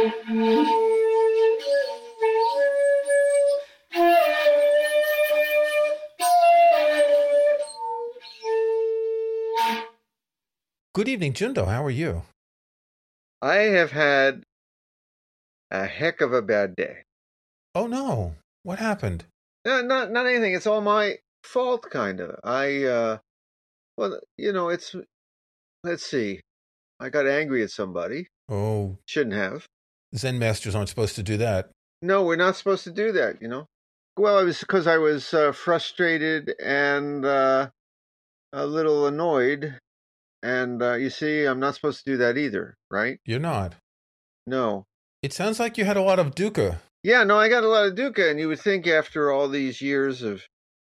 Good evening, Jundo. How are you? I have had a heck of a bad day. Oh no. What happened? No, not not anything. It's all my fault, kind of. I, uh, well, you know, it's. Let's see. I got angry at somebody. Oh, Shouldn't have. Zen masters aren't supposed to do that. No, we're not supposed to do that. You know. Well, it was because I was uh, frustrated and uh, a little annoyed, and uh, you see, I'm not supposed to do that either, right? You're not. No. It sounds like you had a lot of dukkha. Yeah, no, I got a lot of dukkha, and you would think after all these years of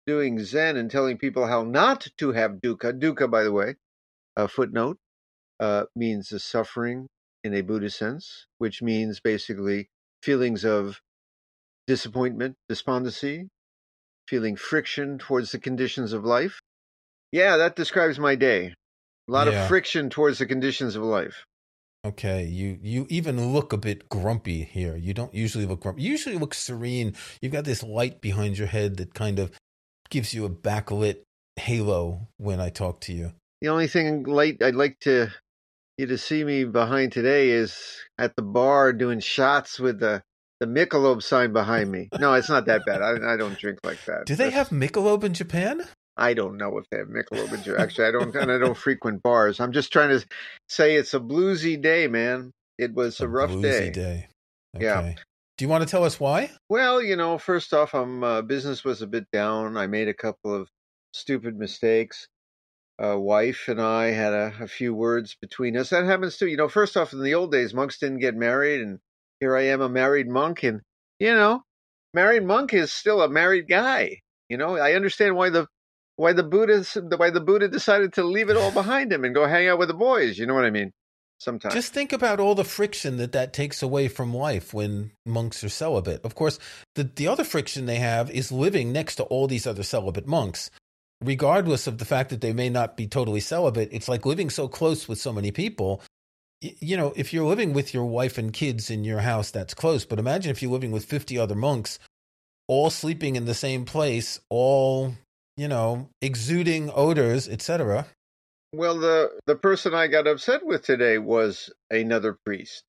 doing Zen and telling people how not to have dukkha, dukkha, by the way, a footnote, uh, means the suffering in a Buddhist sense, which means basically feelings of disappointment, despondency, feeling friction towards the conditions of life. Yeah, that describes my day. A lot Yeah. of friction towards the conditions of life. Okay, you you even look a bit grumpy here. You don't usually look grumpy. You usually look serene. You've got this light behind your head that kind of gives you a backlit halo when I talk to you. The only thing light I'd like to you to see me behind today is at the bar doing shots with the the Michelob sign behind me. No, it's not that bad. I, I don't drink like that. Do they That's- have Michelob in Japan? I don't know if they have Michelob in Japan. Actually, I don't. And I don't frequent bars. I'm just trying to say it's a bluesy day, man. It was a, rough bluesy day. Okay. Yeah. Do you want to tell us why? Well, you know, first off, I'm uh, business was a bit down. I made a couple of stupid mistakes. Uh, wife and I had a, a few words between us. That happens too. You know, first off, in the old days, monks didn't get married, and here I am, a married monk, and you know, married monk is still a married guy. You know, I understand why the why the Buddha why the Buddha decided to leave it all behind him and go hang out with the boys. You know what I mean? Sometimes. Just think about all the friction that that takes away from life when monks are celibate. Of course, the the other friction they have is living next to all these other celibate monks. Regardless of the fact that they may not be totally celibate, it's like living so close with so many people. You know, if you're living with your wife and kids in your house, that's close. But imagine if you're living with 50 other monks, all sleeping in the same place, all, you know, exuding odors, etc. Well, the the person I got upset with today was another priest.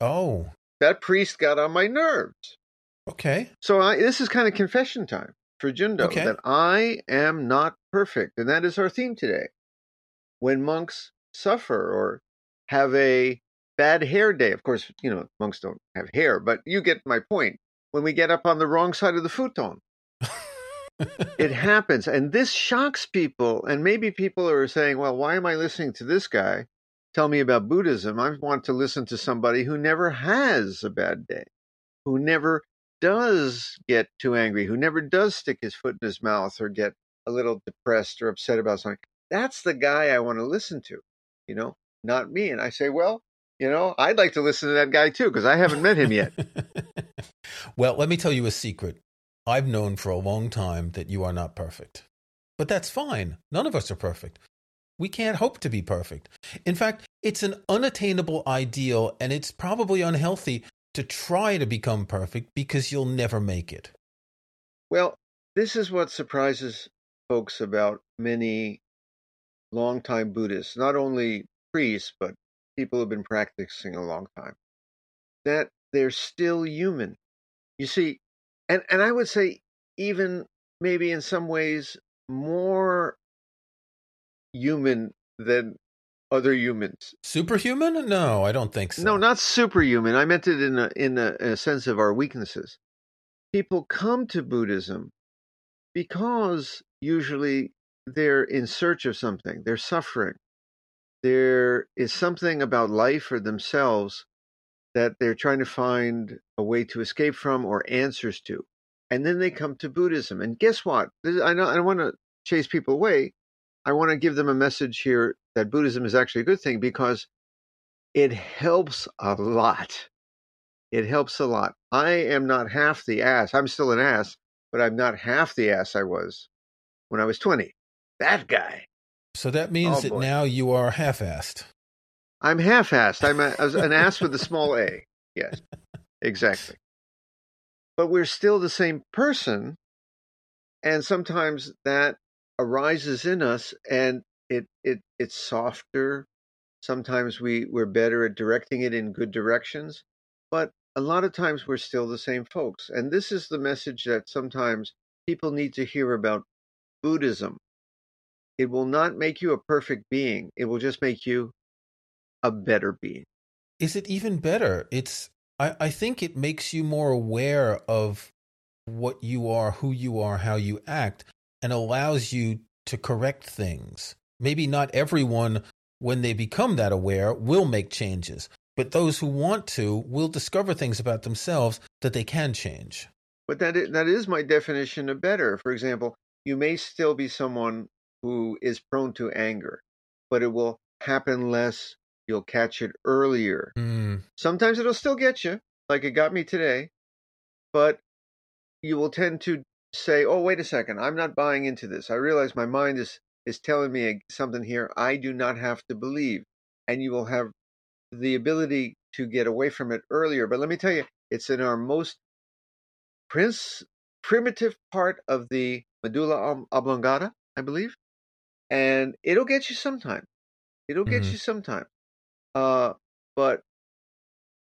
Oh, That priest got on my nerves. okay. So I, this is kind of confession time for Okay. that I am not perfect, and that is our theme today. When monks suffer or have a bad hair day, of course, you know monks don't have hair, but you get my point. When we get up on the wrong side of the futon, it happens, and this shocks people. And maybe people are saying, "Well, why am I listening to this guy tell me about Buddhism? I want to listen to somebody who never has a bad day, who never does get too angry, who never does stick his foot in his mouth or get a little depressed or upset about something. That's the guy I want to listen to, you know, not me." And I say, "Well." You know, I'd like to listen to that guy too because I haven't met him yet. well, let me tell you a secret. I've known for a long time that you are not perfect. But that's fine. None of us are perfect. We can't hope to be perfect. In fact, it's an unattainable ideal, and it's probably unhealthy to try to become perfect because you'll never make it. Well, this is what surprises folks about many longtime Buddhists, not only priests, but people who've been practicing a long time, that they're still human. You see, and, and I would say, even maybe in some ways, more human than other humans. Superhuman? No, I don't think so. No, not superhuman. I meant it in a, in a, in a sense of our weaknesses. People come to Buddhism because usually they're in search of something. They're suffering. There is something about life or themselves that they're trying to find a way to escape from or answers to. And then they come to Buddhism. And guess what? I, know, I don't want to chase people away. I want to give them a message here that Buddhism is actually a good thing because it helps a lot. It helps a lot. I am not half the ass. I'm still an ass, but I'm not half the ass I was when I was 20. That guy. So that means Oh, that boy. now you are half-assed. I'm half-assed. I'm a, an ass with a small a. Yes, exactly. But we're still the same person, and sometimes that arises in us, and it it it's softer. Sometimes we we're better at directing it in good directions, but a lot of times we're still the same folks. And this is the message that sometimes people need to hear about Buddhism. It will not make you a perfect being. It will just make you a better being. Is it even better? It's I, I think it makes you more aware of what you are, who you are, how you act, and allows you to correct things. Maybe not everyone, when they become that aware, will make changes, but those who want to will discover things about themselves that they can change. But that is, that is my definition of better. For example, you may still be someone who is prone to anger, but it will happen less. You'll catch it earlier. Mm, Sometimes it'll still get you, like it got me today, but you will tend to say, "Oh, wait a second, I'm not buying into this. I realize my mind is is telling me something here I do not have to believe." And you will have the ability to get away from it earlier. But let me tell you, it's in our most prince, primitive part of the medulla oblongata, I believe, and it'll get you sometime. It'll get Mhm. you sometime. Uh, but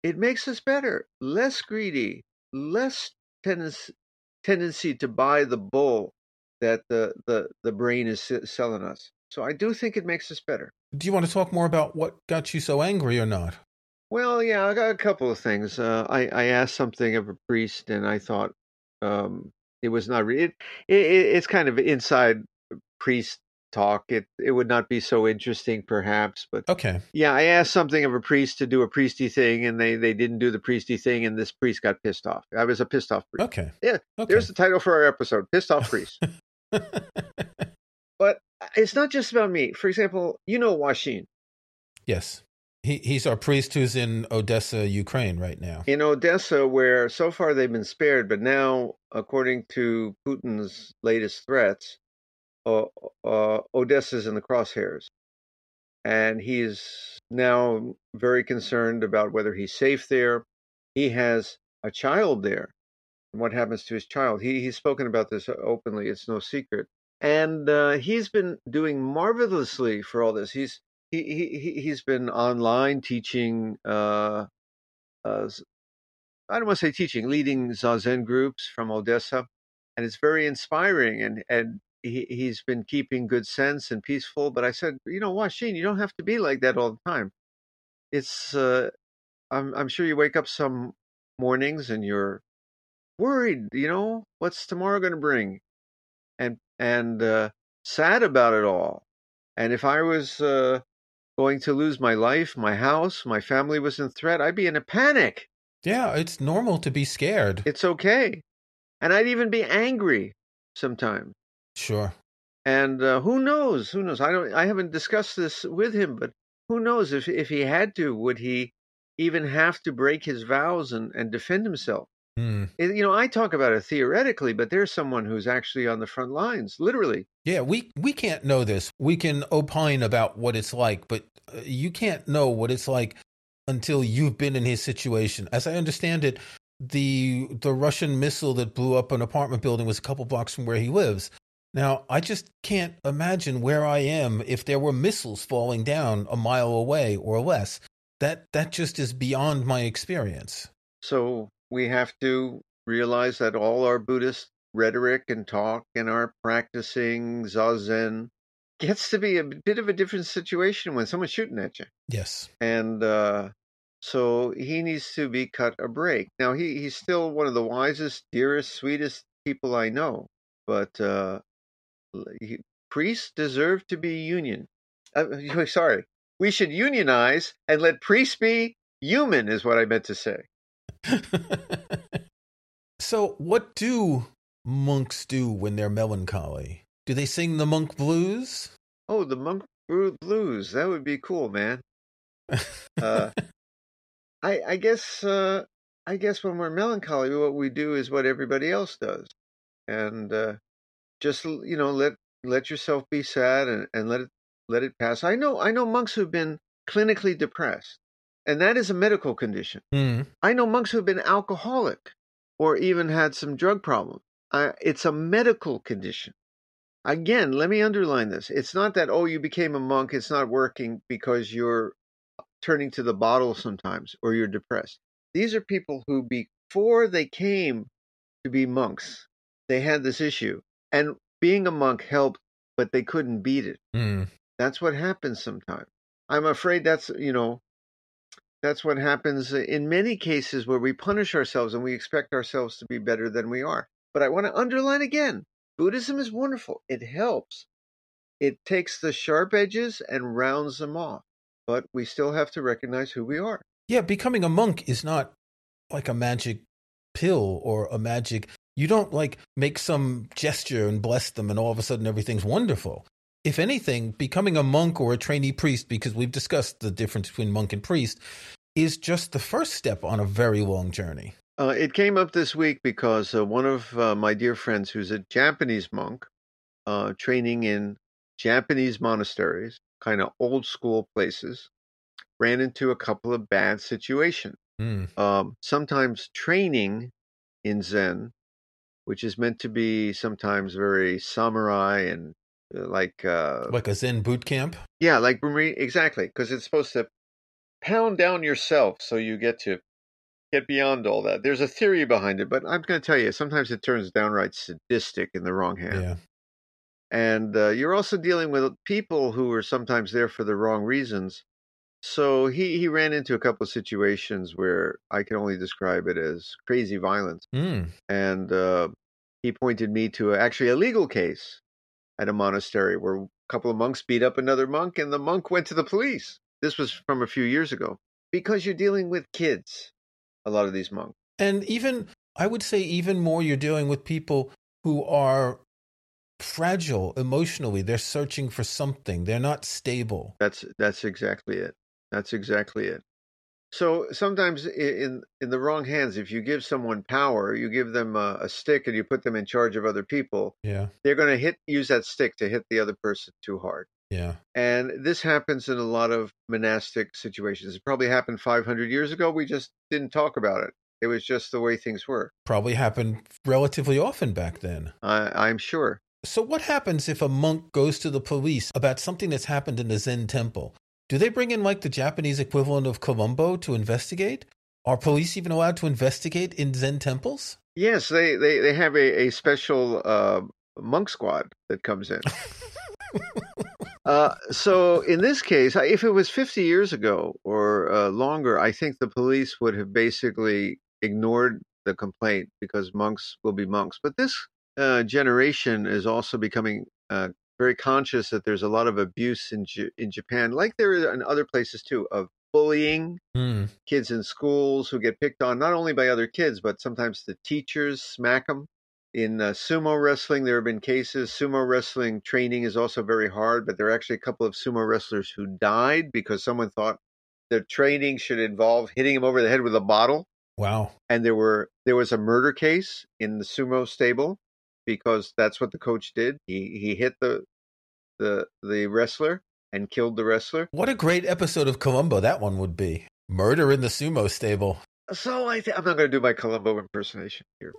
it makes us better, less greedy, less tendency tendency to buy the bull that the the the brain is selling us. So I do think it makes us better. Do you want to talk more about what got you so angry or not? Well, yeah, I got a couple of things. Uh, I I asked something of a priest, and I thought um, it was not. Re- it, it it's kind of inside priest talk. It it would not be so interesting, perhaps, but Okay. yeah, I asked something of a priest to do a priesty thing, and they they didn't do the priesty thing, and this priest got pissed off. I was a pissed off priest. Okay. Yeah, Okay. There's the title for our episode: pissed off priest. but it's not just about me. For example, you know Washin. yes. He he's our priest who's in Odessa, Ukraine right now. in Odessa, where so far they've been spared, but now, according to Putin's latest threats, uh, uh, Odessa's in the crosshairs. And he's now very concerned about whether he's safe there. He has a child there. And what happens to his child? He, he's spoken about this openly, it's no secret. And uh, he's been doing marvelously for all this. He's he, he he- he's been online teaching uh, uh, I don't want to say teaching, leading Zazen groups from Odessa, and it's very inspiring. And and he he's been keeping good sense and peaceful. But I said, you know, Washin, you don't have to be like that all the time. It's uh, I'm I'm sure you wake up some mornings and you're worried. You know, what's tomorrow going to bring, and and uh, sad about it all. And if I was uh, going to lose my life, my house, my family was in threat, I'd be in a panic. Yeah, it's normal to be scared. It's okay. And I'd even be angry sometimes. Sure. And uh, who knows? Who knows? I don't. I haven't discussed this with him, but who knows if if he had to, would he even have to break his vows and, and defend himself? Hmm. It- you know, I talk about it theoretically, but there's someone who's actually on the front lines, literally. Yeah, we we can't know this. We can opine about what it's like, but uh, you can't know what it's like until you've been in his situation. As I understand it, the the Russian missile that blew up an apartment building was a couple blocks from where he lives. Now, I just can't imagine where I am if there were missiles falling down a mile away or less. That that just is beyond my experience. So we have to realize that all our Buddhist rhetoric and talk and our practicing zazen gets to be a bit of a different situation when someone's shooting at you. Yes. and uh, so he needs to be cut a break. Now he, he's still one of the wisest, dearest, sweetest people I know, but uh, he, priests deserve to be union. Uh, sorry, we should unionize and let priests be Human is what I meant to say. So, what do monks do when they're melancholy? Do they sing the monk blues? Oh, the monk blues. That would be cool, man. Uh, I, I guess uh, I guess when we're melancholy, what we do is what everybody else does, and uh, just you know let let yourself be sad and, and let it let it pass. I know I know monks who've been clinically depressed, and that is a medical condition. Mm. I know monks who've been alcoholic or even had some drug problem. Uh, it's a medical condition. Again, let me underline this. It's not that, oh, you became a monk, it's not working because you're turning to the bottle sometimes or you're depressed. These are people who, before they came to be monks, they had this issue. And being a monk helped, but they couldn't beat it. Mm. That's what happens sometimes. I'm afraid that's, you know, that's what happens in many cases where we punish ourselves and we expect ourselves to be better than we are. But I want to underline again Buddhism is wonderful. It helps. It takes the sharp edges and rounds them off. But we still have to recognize who we are. Yeah, becoming a monk is not like a magic pill or a magic. You don't like make some gesture and bless them and all of a sudden everything's wonderful. If anything, becoming a monk or a trainee priest, because we've discussed the difference between monk and priest, is just the first step on a very long journey. Uh, it came up this week because uh, one of uh, my dear friends, who's a Japanese monk, uh, training in Japanese monasteries, kind of old school places, ran into a couple of bad situations. Mm. Um, sometimes training in Zen, which is meant to be sometimes very samurai and like uh, like a Zen boot camp. Yeah, like exactly, because it's supposed to pound down yourself so you get to get beyond all that. There's a theory behind it, but I'm going to tell you, sometimes it turns downright sadistic in the wrong hand. Yeah. And uh, you're also dealing with people who are sometimes there for the wrong reasons. So he, he ran into a couple of situations where I can only describe it as crazy violence. Mm. And uh, he pointed me to actually a legal case at a monastery where a couple of monks beat up another monk and the monk went to the police. This was from a few years ago because you're dealing with kids a lot of these monks. And even, I would say, even more, you're dealing with people who are fragile emotionally. They're searching for something. They're not stable. That's that's exactly it. That's exactly it. So sometimes in in the wrong hands, if you give someone power, you give them a, a stick and you put them in charge of other people. Yeah, they're going to hit use that stick to hit the other person too hard. Yeah. And this happens in a lot of monastic situations. It probably happened 500 years ago. We just didn't talk about it. It was just the way things were. Probably happened relatively often back then. I, I'm sure. So, what happens if a monk goes to the police about something that's happened in the Zen temple? Do they bring in like the Japanese equivalent of Columbo to investigate? Are police even allowed to investigate in Zen temples? Yes, they, they, they have a, a special uh, monk squad that comes in. Uh, so in this case, if it was 50 years ago or uh, longer, I think the police would have basically ignored the complaint because monks will be monks. But this uh, generation is also becoming uh, very conscious that there's a lot of abuse in J- in Japan, like there is in other places too, of bullying mm. kids in schools who get picked on not only by other kids but sometimes the teachers smack them in uh, sumo wrestling, there have been cases. Sumo wrestling training is also very hard, but there are actually a couple of sumo wrestlers who died because someone thought their training should involve hitting him over the head with a bottle. Wow! And there were there was a murder case in the sumo stable because that's what the coach did. He he hit the the the wrestler and killed the wrestler. What a great episode of Columbo that one would be. Murder in the sumo stable. So I th- I'm not going to do my Columbo impersonation here.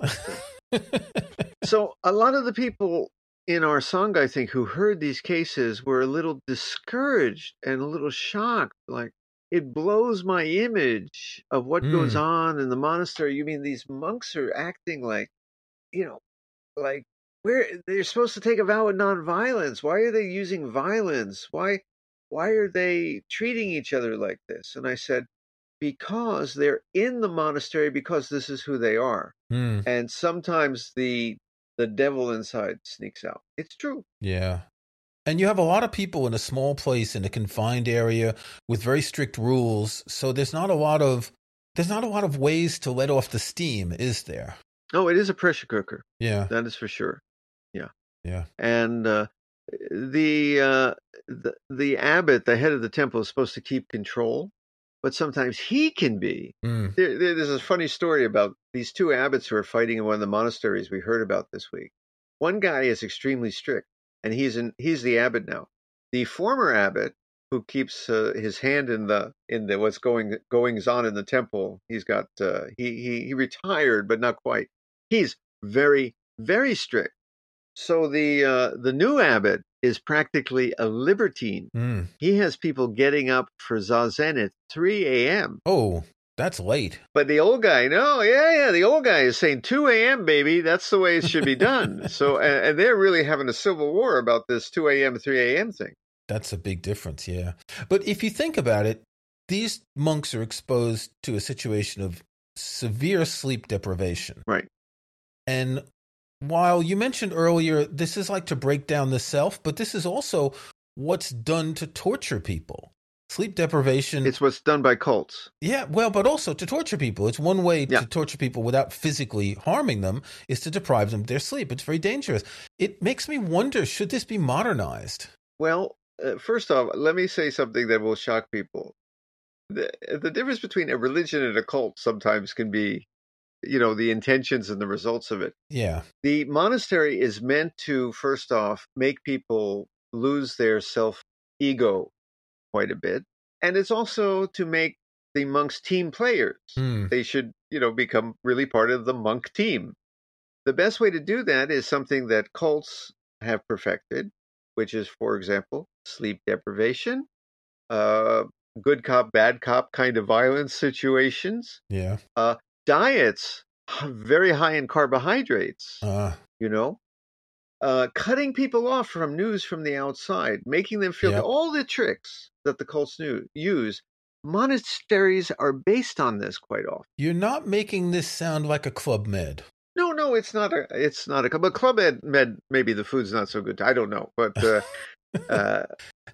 so a lot of the people in our Sangha, I think, who heard these cases were a little discouraged and a little shocked. Like, it blows my image of what mm. goes on in the monastery. You mean these monks are acting like, you know, like where they're supposed to take a vow of nonviolence? Why are they using violence? Why, why are they treating each other like this? And I said, because they're in the monastery because this is who they are. Mm. And sometimes the the devil inside sneaks out. It's true. Yeah. And you have a lot of people in a small place in a confined area with very strict rules. So there's not a lot of there's not a lot of ways to let off the steam, is there? Oh, it is a pressure cooker. Yeah. That is for sure. Yeah. Yeah. And uh, the uh, the the abbot, the head of the temple, is supposed to keep control, but sometimes he can be. Mm. There, there- there's a funny story about these two abbots who are fighting in one of the monasteries we heard about this week. One guy is extremely strict, and he's in he's the abbot now. The former abbot, who keeps uh, his hand in the in the what's going goings on in the temple, he's got uh, he, he he retired, but not quite. He's very very strict. So the uh, the new abbot is practically a libertine. Mm. He has people getting up for zazen at 3 a.m. Oh, that's late. But the old guy, no, yeah, yeah, the old guy is saying 2 a.m., baby. That's the way it should be done. so, and, and they're really having a civil war about this 2 a.m., 3 a.m. thing. That's a big difference, yeah. But if you think about it, these monks are exposed to a situation of severe sleep deprivation. Right. And while you mentioned earlier, this is like to break down the self, but this is also what's done to torture people. Sleep deprivation. It's what's done by cults. yeah, well, but also to torture people. It's one way Yeah. to torture people without physically harming them is to deprive them of their sleep. It's very dangerous. It makes me wonder should this be modernized? Well, uh, first off, let me say something that will shock people. The, the difference between a religion and a cult sometimes can be, you know, the intentions and the results of it. Yeah. The monastery is meant to, first off, make people lose their self ego quite a bit. And it's also to make the monks team players. Hmm. They should, you know, become really part of the monk team. The best way to do that is something that cults have perfected, which is, for example, sleep deprivation, uh, good cop, bad cop kind of violence situations, Yeah. Diets very high in carbohydrates Uh, you know uh, cutting people off from news from the outside making them feel Yep. all the tricks that the cults knew, use monasteries are based on this quite often you're not making this sound like a club med. no no it's not a it's not a club. A club med, med maybe the food's not so good i don't know but uh, uh,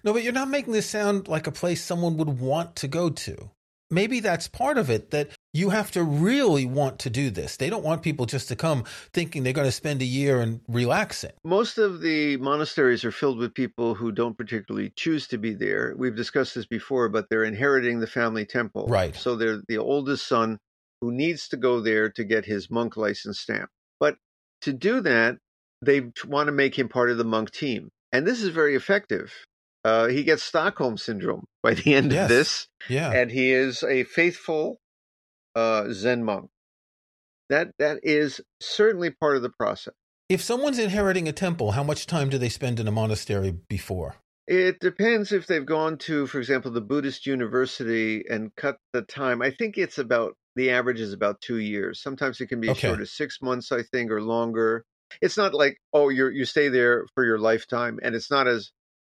No, but you're not making this sound like a place someone would want to go to. Maybe that's part of it that you have to really want to do this. They don't want people just to come thinking they're going to spend a year and relaxing. most of the monasteries are filled with people who don't particularly choose to be there. We've discussed this before, but they're inheriting the family temple. Right. So they're the oldest son who needs to go there to get his monk license stamp. But to do that, they want to make him part of the monk team. And this is very effective. Uh, he gets Stockholm syndrome by the end Yes. of this, Yeah. and he is a faithful uh, Zen monk. That that is certainly part of the process. If someone's inheriting a temple, how much time do they spend in a monastery before? It depends if they've gone to, for example, the Buddhist university and cut the time. I think it's about the average is about two years. Sometimes it can be as Okay. short as six months, I think, or longer. It's not like oh, you you stay there for your lifetime, and it's not as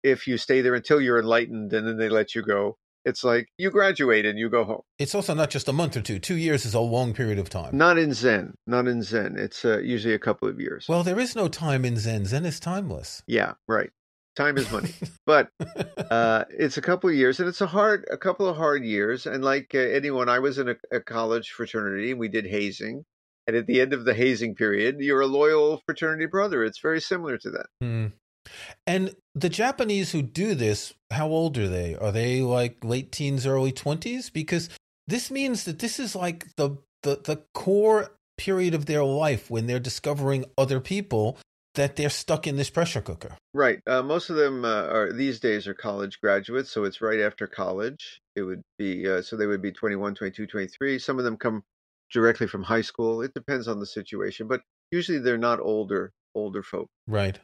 if you stay there until you're enlightened and then they let you go. It's like you graduate and you go home. It's also not just a month or two. Two years is a long period of time. Not in Zen, not in Zen. It's uh, usually a couple of years. Well, there is no time in Zen. Zen is timeless. yeah, right. Time is money, but uh, it's a couple of years, and it's a hard, a couple of hard years. And like uh, anyone, I was in a, a college fraternity, and we did hazing. And at the end of the hazing period, you're a loyal fraternity brother. It's very similar to that. Hmm. And the Japanese who do this, how old are they? Are they like late teens, early 20s? Because this means that this is like the, the, the core period of their life when they're discovering other people that they're stuck in this pressure cooker. Right. Uh, most of them uh, are these days are college graduates, so it's right after college. It would be uh, so they would be 21, 22, 23. Some of them come directly from high school. It depends on the situation, but usually they're not older older folk. Right.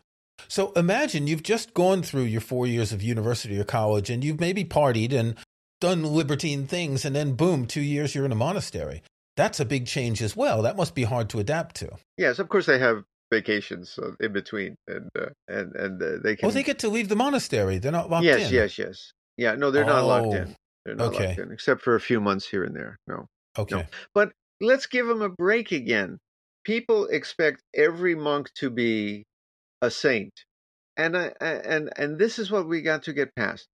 So imagine you've just gone through your four years of university or college and you've maybe partied and done libertine things, and then boom, two years you're in a monastery. That's a big change as well. That must be hard to adapt to. Yes, of course they have vacations uh, in between, and uh, and and uh, they can. Oh, they get to leave the monastery. They're not locked yes, in. yes, yes. yes. Yeah, no, they're not locked Oh, in. They're not okay. locked in, except for a few months here and there. No, Okay. but let's give them a break again. People expect every monk to be a saint. and I and and this is what we got to get past.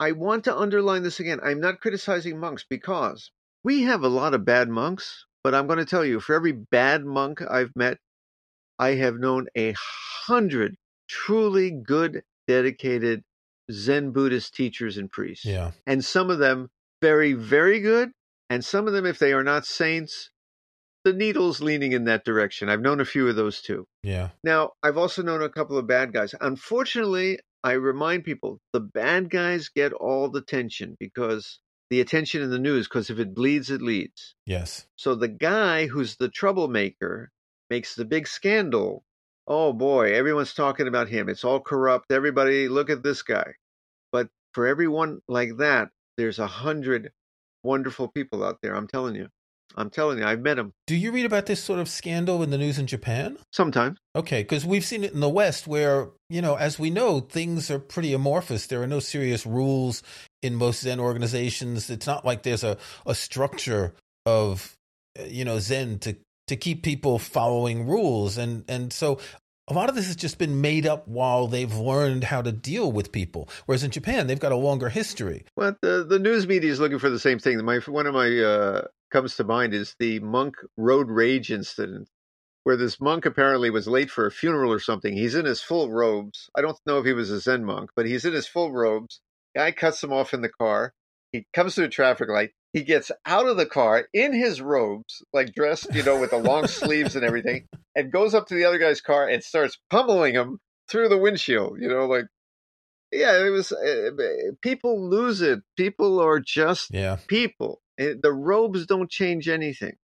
I want to underline this again. I'm not criticizing monks because we have a lot of bad monks, but I'm going to tell you, for every bad monk I've met, I have known a hundred truly good, dedicated Zen Buddhist teachers and priests. Yeah. And some of them very, very good. And some of them, if they are not saints, the needle's leaning in that direction. I've known a few of those too. Yeah. Now, I've also known a couple of bad guys. Unfortunately, I remind people the bad guys get all the attention because the attention in the news, because if it bleeds, it leads. Yes. So the guy who's the troublemaker makes the big scandal. Oh boy, everyone's talking about him. It's all corrupt. Everybody, look at this guy. But for everyone like that, there's a hundred wonderful people out there. I'm telling you. I'm telling you, I've met him. Do you read about this sort of scandal in the news in Japan? sometimes. Okay, because we've seen it in the West where, you know, as we know, things are pretty amorphous. There are no serious rules in most Zen organizations. It's not like there's a, a structure of, uh, you know, Zen to, to keep people following rules. And, and so a lot of this has just been made up while they've learned how to deal with people. Whereas in Japan, they've got a longer history. Well, the the news media is looking for the same thing. My one of my uh, comes to mind is the monk road rage incident, where this monk apparently was late for a funeral or something. He's in his full robes. I don't know if he was a Zen monk, but he's in his full robes. Guy cuts him off in the car. He comes to a traffic light. He gets out of the car in his robes, like dressed, you know, with the long sleeves and everything, and goes up to the other guy's car and starts pummeling him through the windshield. You know, like yeah, it was. Uh, people lose it. People are just Yeah. people. Eh, The robes don't change anything.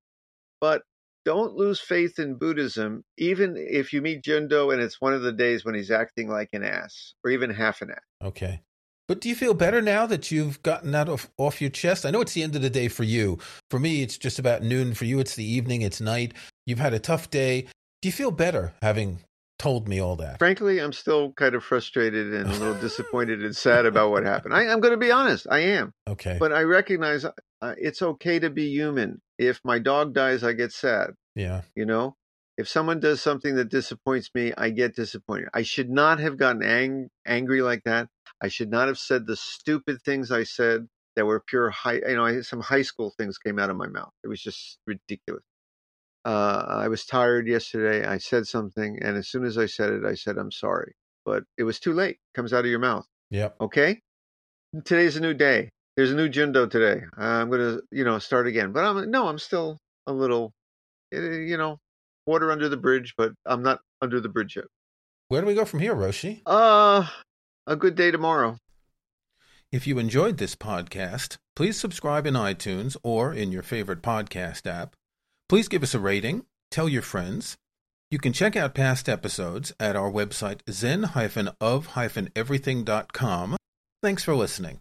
But don't lose faith in Buddhism, even if you meet Jundo and it's one of the days when he's acting like an ass, or even half an ass. Okay. But do you feel better now that you've gotten that off, off your chest? I know it's the end of the day for you. For me, it's just about noon. For you, it's the evening, it's night. You've had a tough day. Do you feel better having told me all that? Frankly, I'm still kind of frustrated and a little disappointed and sad about what happened. I, I'm going to be honest. I am. Okay. But I recognize uh, it's okay to be human. If my dog dies, I get sad. yeah. You know, if someone does something that disappoints me, I get disappointed. I should not have gotten ang- angry like that. I should not have said the stupid things I said that were pure high. You know, I, some high school things came out of my mouth. It was just ridiculous. Uh, I was tired yesterday. I said something, and as soon as I said it, I said I'm sorry. But it was too late. comes out of your mouth. Yep. Okay. Today's a new day. There's a new Jundo today. I'm gonna, you know, start again. But I'm no, I'm still a little, eh, you know, water under the bridge, but I'm not under the bridge yet. Where do we go from here, Roshi? Uh, a good day tomorrow. If you enjoyed this podcast, please subscribe in iTunes or in your favorite podcast app. Please give us a rating, tell your friends. You can check out past episodes at our website zen-of-everything.com. Thanks for listening.